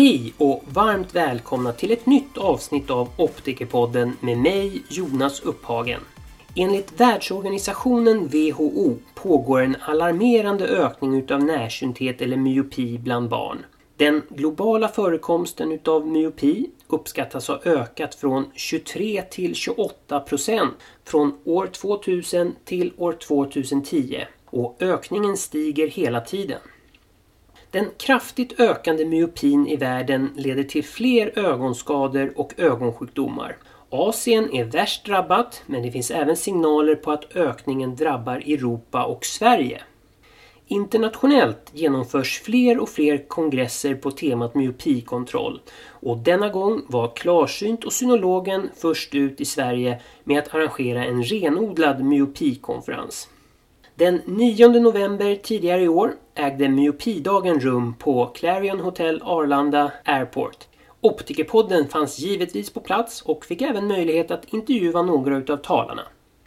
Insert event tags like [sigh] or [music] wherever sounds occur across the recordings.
Hej och varmt välkomna till ett nytt avsnitt av Optikerpodden med mig Jonas Upphagen. Enligt Världsorganisationen WHO pågår en alarmerande ökning utav närsynthet eller myopi bland barn. Den globala förekomsten utav myopi uppskattas ha ökat från 23 till 28 procent från år 2000 till år 2010 och ökningen stiger hela tiden. Den kraftigt ökande myopin i världen leder till fler ögonskador och ögonsjukdomar. Asien är värst drabbat men det finns även signaler på att ökningen drabbar Europa och Sverige. Internationellt genomförs fler och fler kongresser på temat myopikontroll och denna gång var Klarsynt och Synologen först ut i Sverige med att arrangera en renodlad myopikonferens. Den 9 november tidigare i år ägde Myopidagen rum på Clarion Hotel Arlanda Airport. Optikerpodden fanns givetvis på plats och fick även möjlighet att intervjua några utav talarna.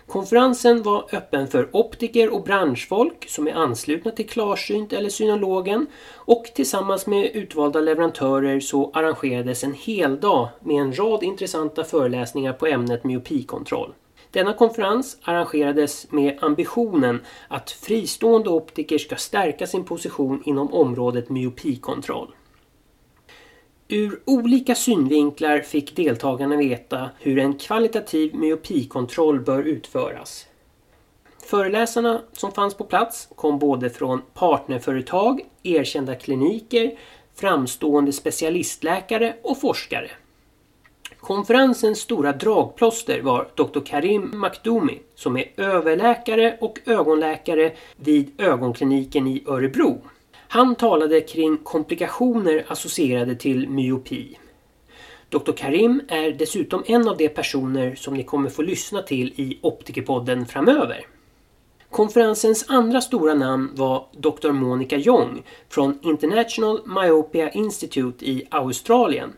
Konferensen var öppen för optiker och branschfolk som är anslutna till Klarsynt eller Synologen och tillsammans med utvalda leverantörer så arrangerades en hel dag med en rad intressanta föreläsningar på ämnet myopikontroll. Denna konferens arrangerades med ambitionen att fristående optiker ska stärka sin position inom området myopikontroll. Ur olika synvinklar fick deltagarna veta hur en kvalitativ myopikontroll bör utföras. Föreläsarna som fanns på plats kom både från partnerföretag, erkända kliniker, framstående specialistläkare och forskare. Konferensens stora dragplåster var Dr. Karim Makdoumi som är överläkare och ögonläkare vid ögonkliniken i Örebro. Han talade kring komplikationer associerade till myopi. Dr. Karim är dessutom en av de personer som ni kommer få lyssna till i Optikerpodden framöver. Konferensens andra stora namn var Dr. Monica Jong från International Myopia Institute i Australien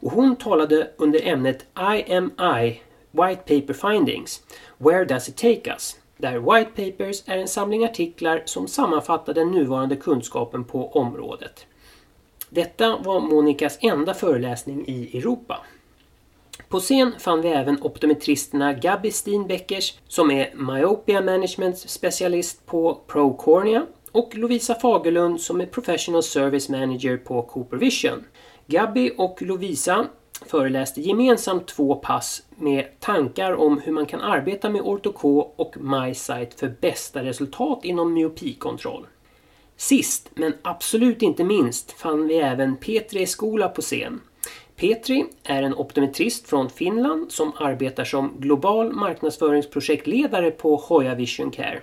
och hon talade under ämnet IMI White Paper Findings Where Does It Take Us? Där White Papers är en samling artiklar som sammanfattar den nuvarande kunskapen på området. Detta var Monikas enda föreläsning i Europa. På scen fann vi även optometristerna Gabi Steenbeckers som är Myopia Management specialist på ProCornea och Lovisa Fagerlund som är Professional Service Manager på Cooper Vision. Gabby och Lovisa föreläste gemensamt två pass med tankar om hur man kan arbeta med OrtoK och MySight för bästa resultat inom myopikontroll. Sist men absolut inte minst fann vi även Petri Skola på scen. Petri är en optometrist från Finland som arbetar som global marknadsföringsprojektledare på Hoya Vision Care.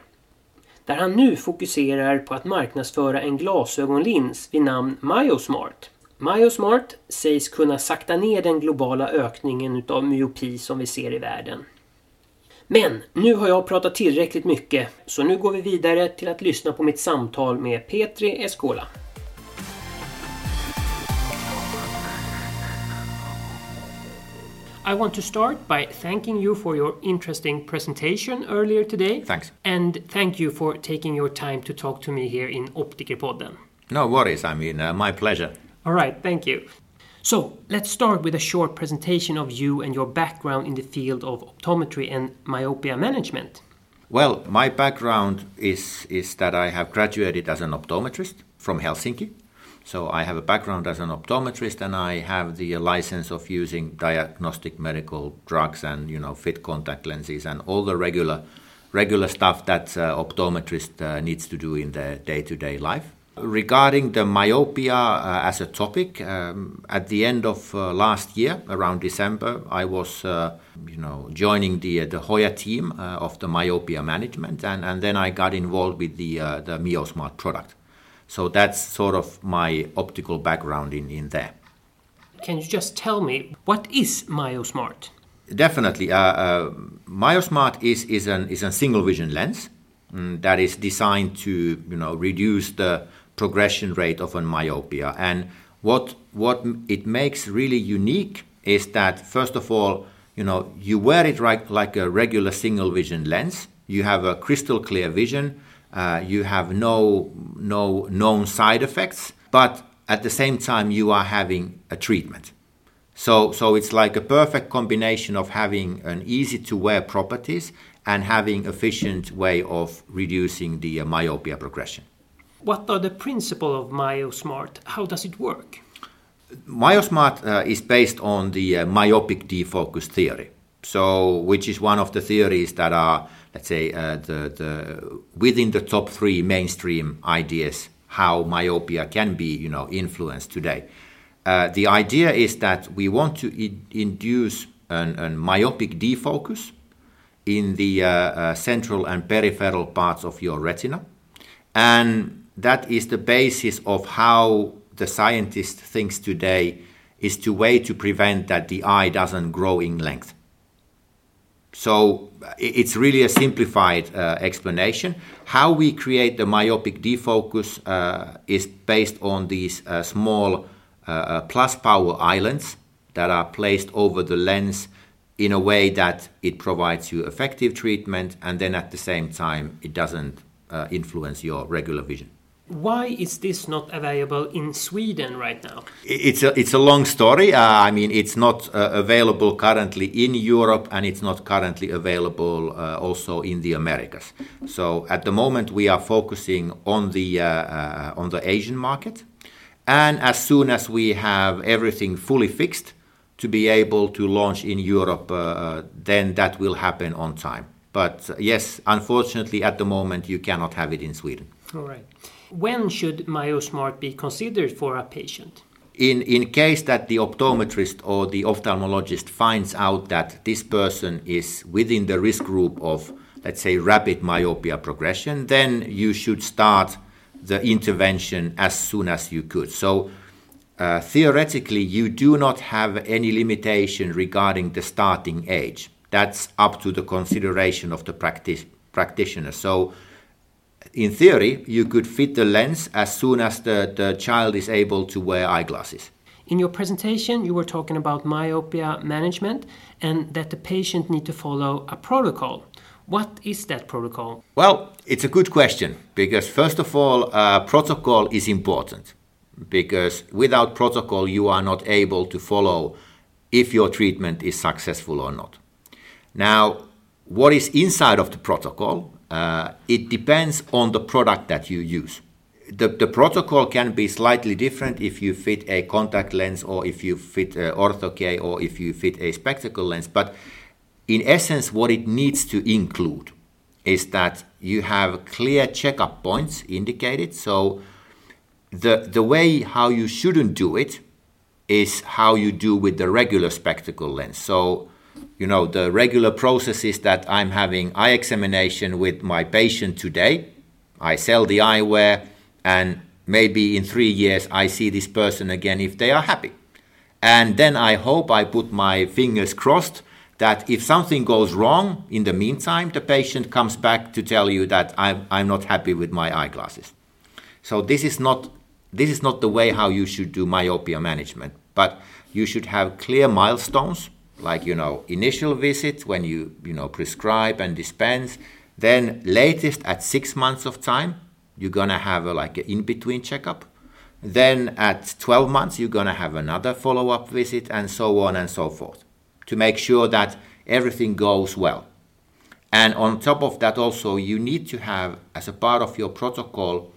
Där han nu fokuserar på att marknadsföra en glasögonlins vid namn Myosmart. Myosmart sägs kunna sakta ner den globala ökningen utav myopi som vi ser i världen. Men nu har jag pratat tillräckligt mycket så nu går vi vidare till att lyssna på mitt samtal med Petri Escola. I want to start by thanking you for your interesting presentation earlier today. Thanks. And thank you for taking your time to talk to me here in Optikerpodden. No worries, I mean, uh, my pleasure. All right, thank you. So let's start with a short presentation of you and your background in the field of optometry and myopia management. Well, my background is, is that I have graduated as an optometrist from Helsinki. So I have a background as an optometrist and I have the license of using diagnostic medical drugs and, you know, fit contact lenses and all the regular, regular stuff that uh, optometrist uh, needs to do in their day-to-day life. Regarding the myopia uh, as a topic, um, at the end of uh, last year, around December, I was, uh, you know, joining the the Hoya team uh, of the myopia management, and, and then I got involved with the uh, the MioSmart product. So that's sort of my optical background in in there. Can you just tell me what is MyoSmart? Definitely, uh, MyoSmart is is an is a single vision lens mm, that is designed to you know reduce the progression rate of a myopia. And what what it makes really unique is that first of all, you know, you wear it right like a regular single vision lens. You have a crystal clear vision. Uh, you have no no known side effects. But at the same time you are having a treatment. So, so it's like a perfect combination of having an easy to wear properties and having efficient way of reducing the uh, myopia progression. What are the principle of MyoSmart? How does it work? MyoSmart uh, is based on the uh, myopic defocus theory. So, which is one of the theories that are, let's say, uh, the, the within the top three mainstream ideas how myopia can be, you know, influenced today. Uh, the idea is that we want to induce an, an, myopic defocus in the uh, uh, central and peripheral parts of your retina, and that is the basis of how the scientist thinks today is to way to prevent that the eye doesn't grow in length. So it's really a simplified uh, explanation. How we create the myopic defocus uh, is based on these uh, small uh, uh, plus power islands that are placed over the lens in a way that it provides you effective treatment and then at the same time it doesn't uh, influence your regular vision. Why is this not available in Sweden right now? It's a, it's a long story. Uh, I mean, it's not uh, available currently in Europe and it's not currently available uh, also in the Americas. So at the moment, we are focusing on the, uh, uh, on the Asian market. And as soon as we have everything fully fixed to be able to launch in Europe, uh, then that will happen on time. But yes, unfortunately, at the moment, you cannot have it in Sweden. All right. When should MyoSmart be considered for a patient? In, in case that the optometrist or the ophthalmologist finds out that this person is within the risk group of, let's say, rapid myopia progression, then you should start the intervention as soon as you could. So, uh, theoretically, you do not have any limitation regarding the starting age. That's up to the consideration of the practice, practitioner. So, in theory, you could fit the lens as soon as the, the child is able to wear eyeglasses. In your presentation, you were talking about myopia management and that the patient need to follow a protocol. What is that protocol? Well, it's a good question because, first of all, uh, protocol is important because without protocol, you are not able to follow if your treatment is successful or not. Now, what is inside of the protocol uh, it depends on the product that you use. The, the protocol can be slightly different if you fit a contact lens or if you fit ortho-K or if you fit a spectacle lens. But in essence, what it needs to include is that you have clear checkup points indicated. So the, the way how you shouldn't do it is how you do with the regular spectacle lens. So you know, the regular process is that I'm having eye examination with my patient today. I sell the eyewear, and maybe in three years I see this person again if they are happy. And then I hope I put my fingers crossed that if something goes wrong in the meantime, the patient comes back to tell you that I'm, I'm not happy with my eyeglasses. So this is not this is not the way how you should do myopia management, but you should have clear milestones like you know initial visit when you you know prescribe and dispense then latest at six months of time you're gonna have a, like an in-between checkup. Then at 12 months you're gonna have another follow-up visit and so on and so forth to make sure that everything goes well. And on top of that also you need to have as a part of your protocol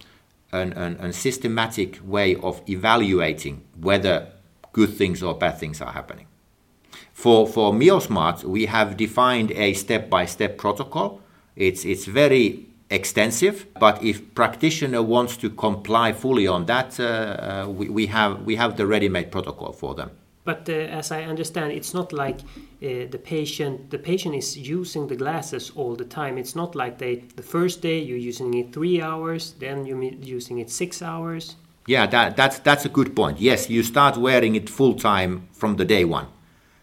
an, an, systematic way of evaluating whether good things or bad things are happening for, for MyoSmart, we have defined a step-by-step protocol. It's, it's very extensive, but if practitioner wants to comply fully on that, uh, uh, we, we, have, we have the ready-made protocol for them. But uh, as I understand, it's not like uh, the patient the patient is using the glasses all the time. It's not like they the first day you're using it three hours, then you're using it six hours. Yeah, that, that's that's a good point. Yes, you start wearing it full time from the day one.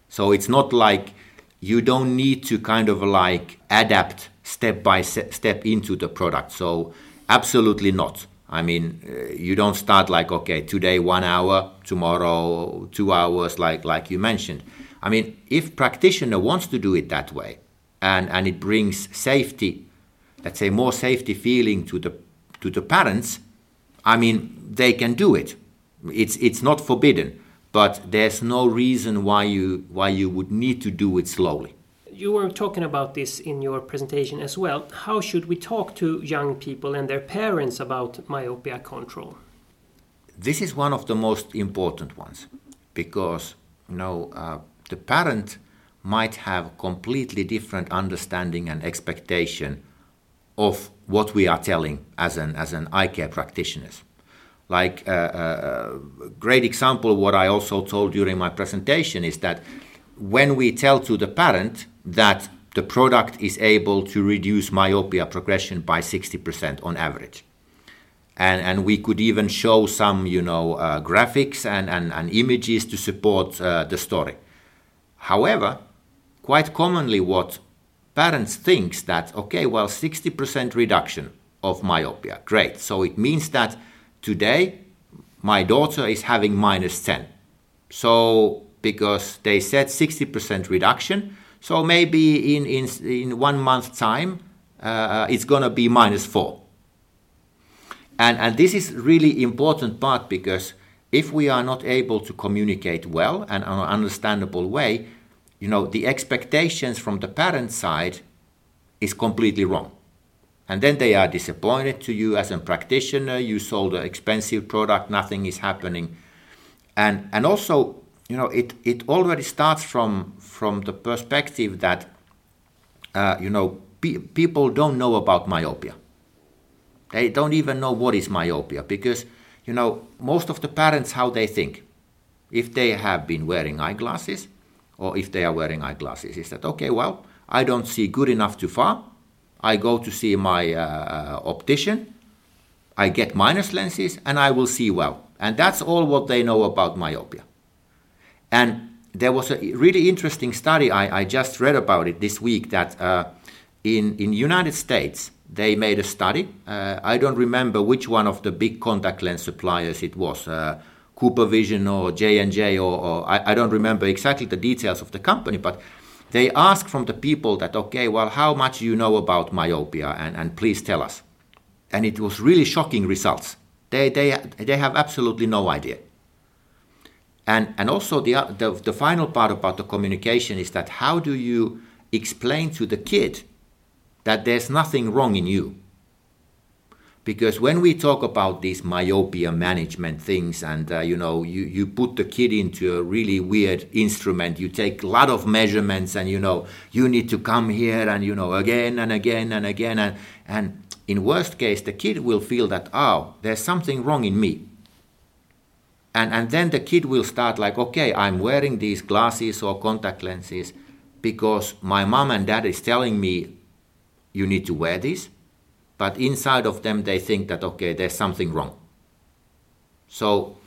So it's not like you don't need to kind of like adapt step by step into the product. So absolutely not. I mean, uh, you don't start like okay, today one hour, tomorrow two hours, like like you mentioned. I mean, if practitioner wants to do it that way, and and it brings safety, let's say more safety feeling to the to the parents, I mean, they can do it. It's it's not forbidden, but there's no reason why you why you would need to do it slowly. You were talking about this in your presentation as well. How should we talk to young people and their parents about myopia control? This is one of the most important ones because you know uh, the parent might have completely different understanding and expectation of what we are telling as an as an eye care practitioners. Like a uh, uh, uh, great example, what I also told during my presentation is that when we tell to the parent that the product is able to reduce myopia progression by 60% on average. And, and we could even show some, you know, uh, graphics and, and, and images to support uh, the story. However, quite commonly what parents thinks that, okay, well, 60% reduction of myopia, great. So it means that today my daughter is having minus 10. So because they said 60% reduction, so maybe in, in, in one month time, uh, it's going to be minus 4. And, and this is really important part because if we are not able to communicate well and in an understandable way, you know, the expectations from the parent side is completely wrong. And then they are disappointed to you as a practitioner. You sold an expensive product, nothing is happening. And, and also, you know, it, it already starts from, from the perspective that, uh, you know, pe- people don't know about myopia. They don't even know what is myopia because, you know, most of the parents, how they think. If they have been wearing eyeglasses, or if they are wearing eyeglasses, is that okay? Well, I don't see good enough too far. I go to see my uh, optician. I get minus lenses, and I will see well. And that's all what they know about myopia. And there was a really interesting study I, I just read about it this week that uh, in in United States they made a study. Uh, I don't remember which one of the big contact lens suppliers it was. Uh, Cooper Vision or J&J or, or I, I, don't remember exactly the details of the company, but they ask from the people that, okay, well, how much you know about myopia and, and please tell us. And it was really shocking results. They, they, they have absolutely no idea. And, and also the, the, the final part about the communication is that how do you explain to the kid that there's nothing wrong in you? Because when we talk about these myopia management things and uh, you know you, you put the kid into a really weird instrument you take a lot of measurements and you know you need to come here and you know again and again and again and, and in worst case the kid will feel that oh there's something wrong in me. And and then the kid will start like okay i'm wearing these glasses or contact lenses because my mom and dad is telling me you need to wear these but inside of them they think that okay there's something wrong. So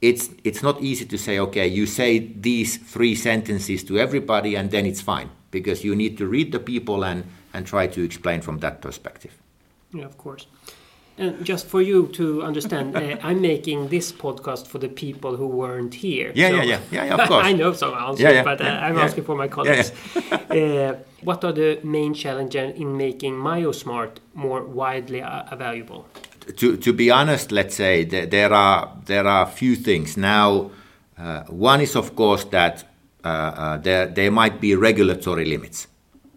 it's it's not easy to say okay you say these three sentences to everybody and then it's fine because you need to read the people and and try to explain from that perspective. Yeah of course. And just for you to understand, uh, [laughs] I'm making this podcast for the people who weren't here. Yeah, so yeah, yeah, yeah, yeah, of course. [laughs] I know some answers, yeah, yeah, but uh, I'm asking for my colleagues. [laughs] uh, what are the main challenges in making MyoSmart more widely available? To, to be honest, let's say there are there are a few things. Now, uh, one is of course that uh, uh, there there might be regulatory limits.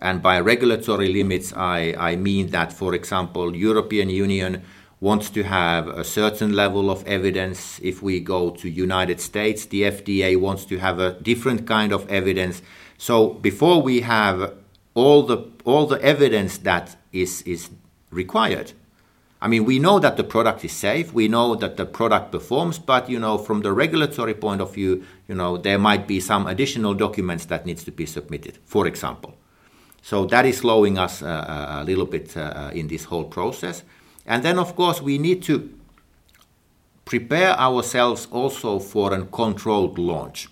And by regulatory limits, I, I mean that, for example, European Union wants to have a certain level of evidence. If we go to United States, the FDA wants to have a different kind of evidence. So before we have all the all the evidence that is is required, I mean, we know that the product is safe. We know that the product performs, but you know, from the regulatory point of view, you know, there might be some additional documents that needs to be submitted. For example, so that is slowing us uh, uh, a little bit uh, in this whole process. And then, of course, we need to prepare ourselves also for a controlled launch.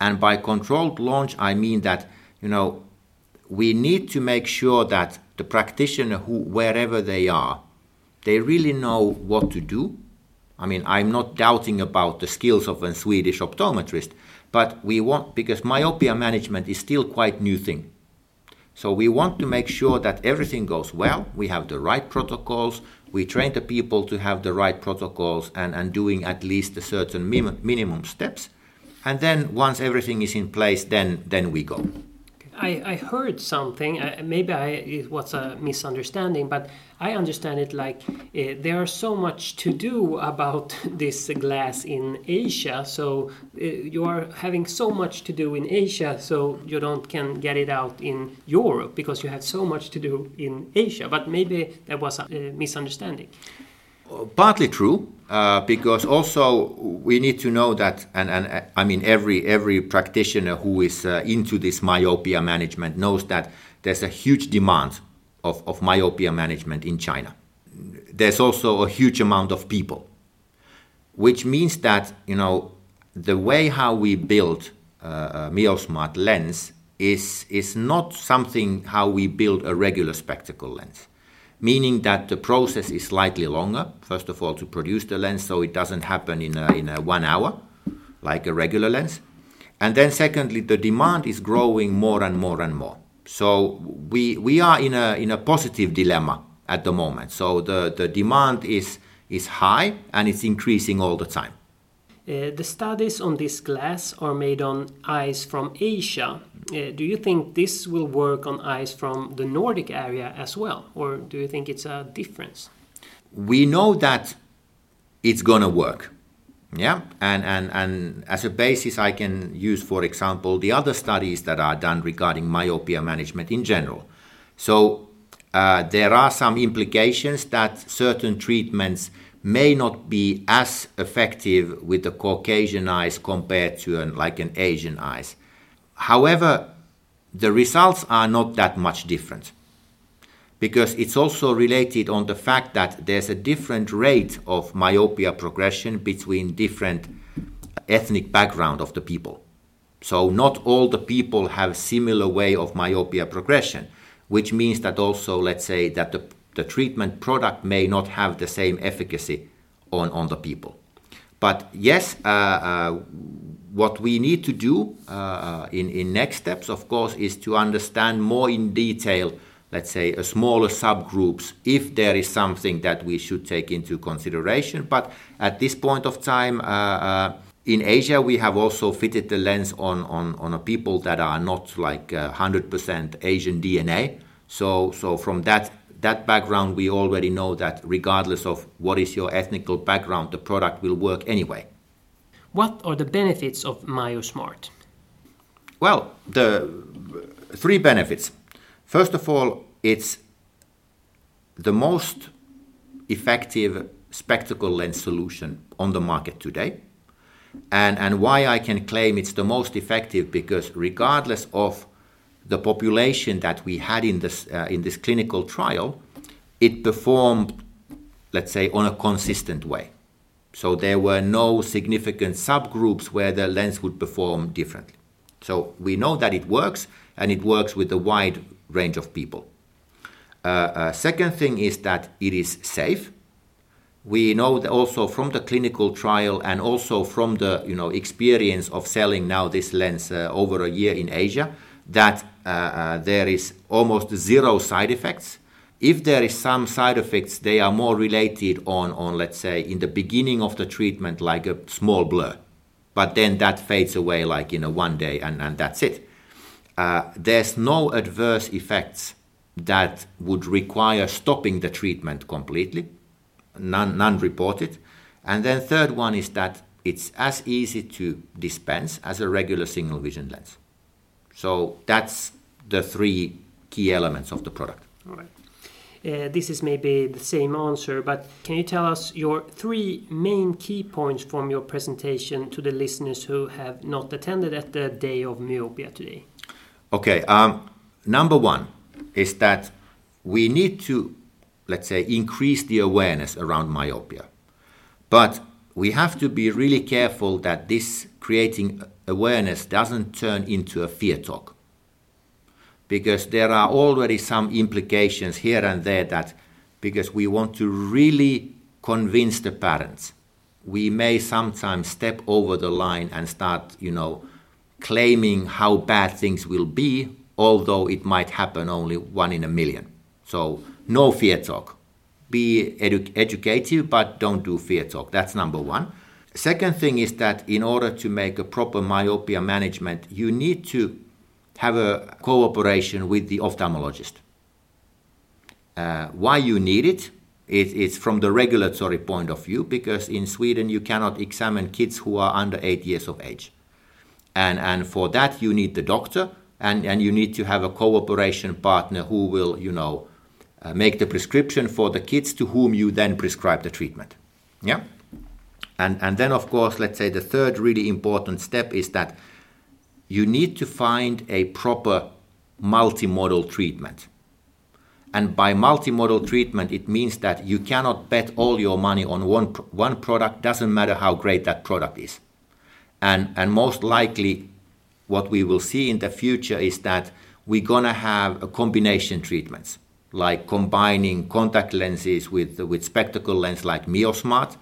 And by controlled launch, I mean that, you know, we need to make sure that the practitioner, who, wherever they are, they really know what to do. I mean, I'm not doubting about the skills of a Swedish optometrist, but we want, because myopia management is still quite new thing. So we want to make sure that everything goes well. We have the right protocols. We train the people to have the right protocols and, and doing at least a certain minimum, steps. And then once everything is in place, then then we go. I, I heard something. Uh, maybe I, it was a misunderstanding, but I understand it like uh, there are so much to do about [laughs] this glass in Asia. So uh, you are having so much to do in Asia, so you don't can get it out in Europe because you have so much to do in Asia. But maybe that was a misunderstanding. Partly true, uh, because also we need to know that, and, and I mean every every practitioner who is uh, into this myopia management knows that there's a huge demand of, of myopia management in China. There's also a huge amount of people, which means that you know the way how we build uh, a MioSmart lens is is not something how we build a regular spectacle lens meaning that the process is slightly longer. First of all, to produce the lens, so it doesn't happen in a, in a one hour like a regular lens. And then, secondly, the demand is growing more and more and more. So we we are in a in a positive dilemma at the moment. So the, the demand is is high and it's increasing all the time. Uh, the studies on this glass are made on eyes from Asia. Uh, do you think this will work on eyes from the Nordic area as well, or do you think it's a difference? We know that it's gonna work. Yeah, and, and, and as a basis, I can use, for example, the other studies that are done regarding myopia management in general. So uh, there are some implications that certain treatments may not be as effective with the Caucasian eyes compared to an, like an Asian eyes. However, the results are not that much different because it's also related on the fact that there's a different rate of myopia progression between different ethnic background of the people. So not all the people have similar way of myopia progression, which means that also let's say that the the treatment product may not have the same efficacy on, on the people. But yes, uh, uh, what we need to do uh, in, in next steps, of course, is to understand more in detail, let's say, a smaller subgroups, if there is something that we should take into consideration. But at this point of time, uh, uh, in Asia, we have also fitted the lens on, on, on people that are not like 100% Asian DNA. So, so from that that background, we already know that regardless of what is your ethnical background, the product will work anyway. What are the benefits of MyoSmart? Well, the three benefits. First of all, it's the most effective spectacle lens solution on the market today. And, and why I can claim it's the most effective because regardless of the population that we had in this, uh, in this clinical trial, it performed, let's say, on a consistent way. So there were no significant subgroups where the lens would perform differently. So we know that it works, and it works with a wide range of people. Uh, uh, second thing is that it is safe. We know that also from the clinical trial and also from the you know experience of selling now this lens uh, over a year in Asia that uh, uh, there is almost zero side effects. If there is some side effects, they are more related on, on let's say, in the beginning of the treatment, like a small blur. But then that fades away like in a one day and, and that's it. Uh, there's no adverse effects that would require stopping the treatment completely, none, none reported. And then third one is that it's as easy to dispense as a regular single vision lens. So that's the three key elements of the product. All right. Uh, this is maybe the same answer, but can you tell us your three main key points from your presentation to the listeners who have not attended at the day of myopia today? Okay. Um, number one is that we need to, let's say, increase the awareness around myopia. But we have to be really careful that this creating awareness doesn't turn into a fear talk. Because there are already some implications here and there that, because we want to really convince the parents, we may sometimes step over the line and start, you know, claiming how bad things will be although it might happen only one in a million. So no fear talk. Be edu- educative, but don't do fear talk. That's number one. Second thing is that in order to make a proper myopia management, you need to have a cooperation with the ophthalmologist. Uh, why you need it? it? It's from the regulatory point of view because in Sweden you cannot examine kids who are under eight years of age. And, and for that you need the doctor and, and you need to have a cooperation partner who will, you know, uh, make the prescription for the kids to whom you then prescribe the treatment. Yeah? And, and then, of course, let's say the third really important step is that you need to find a proper multimodal treatment. And by multimodal treatment, it means that you cannot bet all your money on one, one product, doesn't matter how great that product is. And, and most likely, what we will see in the future is that we're going to have a combination treatments, like combining contact lenses with, with spectacle lens like MioSmart,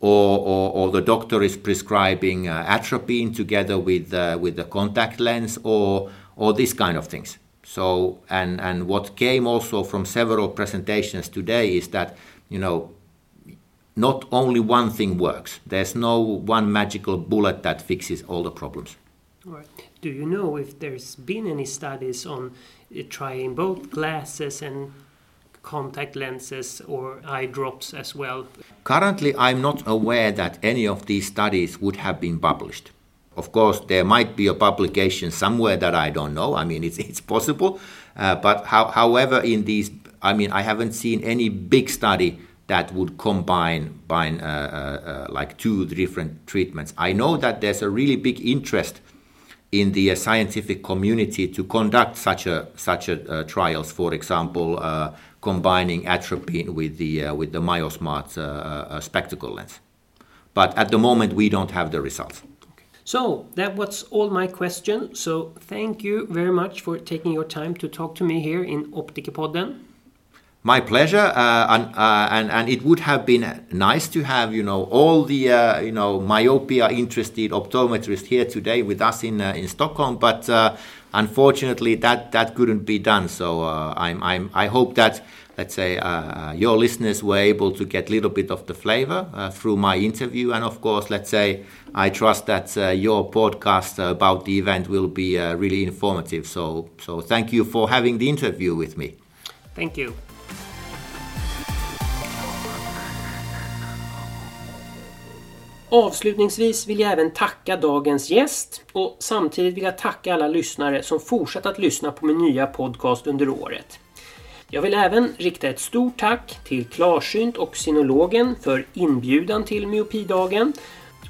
or, or, or the doctor is prescribing uh, atropine together with, uh, with the contact lens, or, or these kind of things. So, and, and what came also from several presentations today is that, you know, not only one thing works. There's no one magical bullet that fixes all the problems. All right. Do you know if there's been any studies on trying both glasses and contact lenses or eye drops as well? Currently, I'm not aware that any of these studies would have been published. Of course, there might be a publication somewhere that I don't know. I mean, it's, [laughs] it's possible. Uh, but how, however, in these, I mean, I haven't seen any big study that would combine, combine uh, uh, uh like two different treatments. I know that there's a really big interest in the uh, scientific community to conduct such a such a uh, trials. For example, combining atropine with the uh, with the MyoSmart uh, uh, spectacle lens. But at the moment, we don't have the results. So that was all my question. So thank you very much for taking your time to talk to me here in Optikerpodden. My pleasure, uh, and, uh, and and it would have been nice to have you know all the uh, you know myopia interested optometrists here today with us in in Stockholm, but unfortunately, that that couldn't be done. So uh, I'm, I'm, I hope that let's say uh, uh, your listeners were able to get a little bit of the flavor uh, through my interview, and of course, let's say I trust that uh, your podcast about the event will be uh, really informative. So so thank you for having the interview with me. Thank you. Avslutningsvis vill jag även tacka dagens gäst och samtidigt vill jag tacka alla lyssnare som fortsatt att lyssna på min nya podcast under året. Jag vill även rikta ett stort tack till Klarsynt och Sinologen för inbjudan till Myopidagen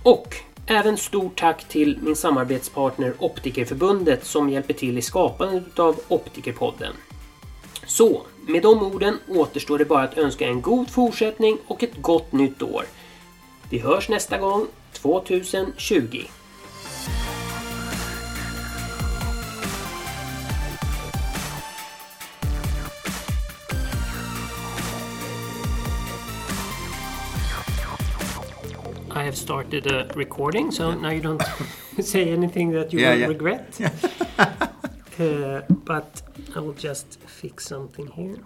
och även stort tack till min samarbetspartner Optikerförbundet som hjälper till i skapandet av Optikerpodden. Så, med de orden återstår det bara att önska en god fortsättning och ett gott nytt år. Vi hörs nästa gång 2020. I have started a recording, so now you don't [laughs] say anything that you yeah, will yeah. regret. [laughs] uh, but I will just fix something here.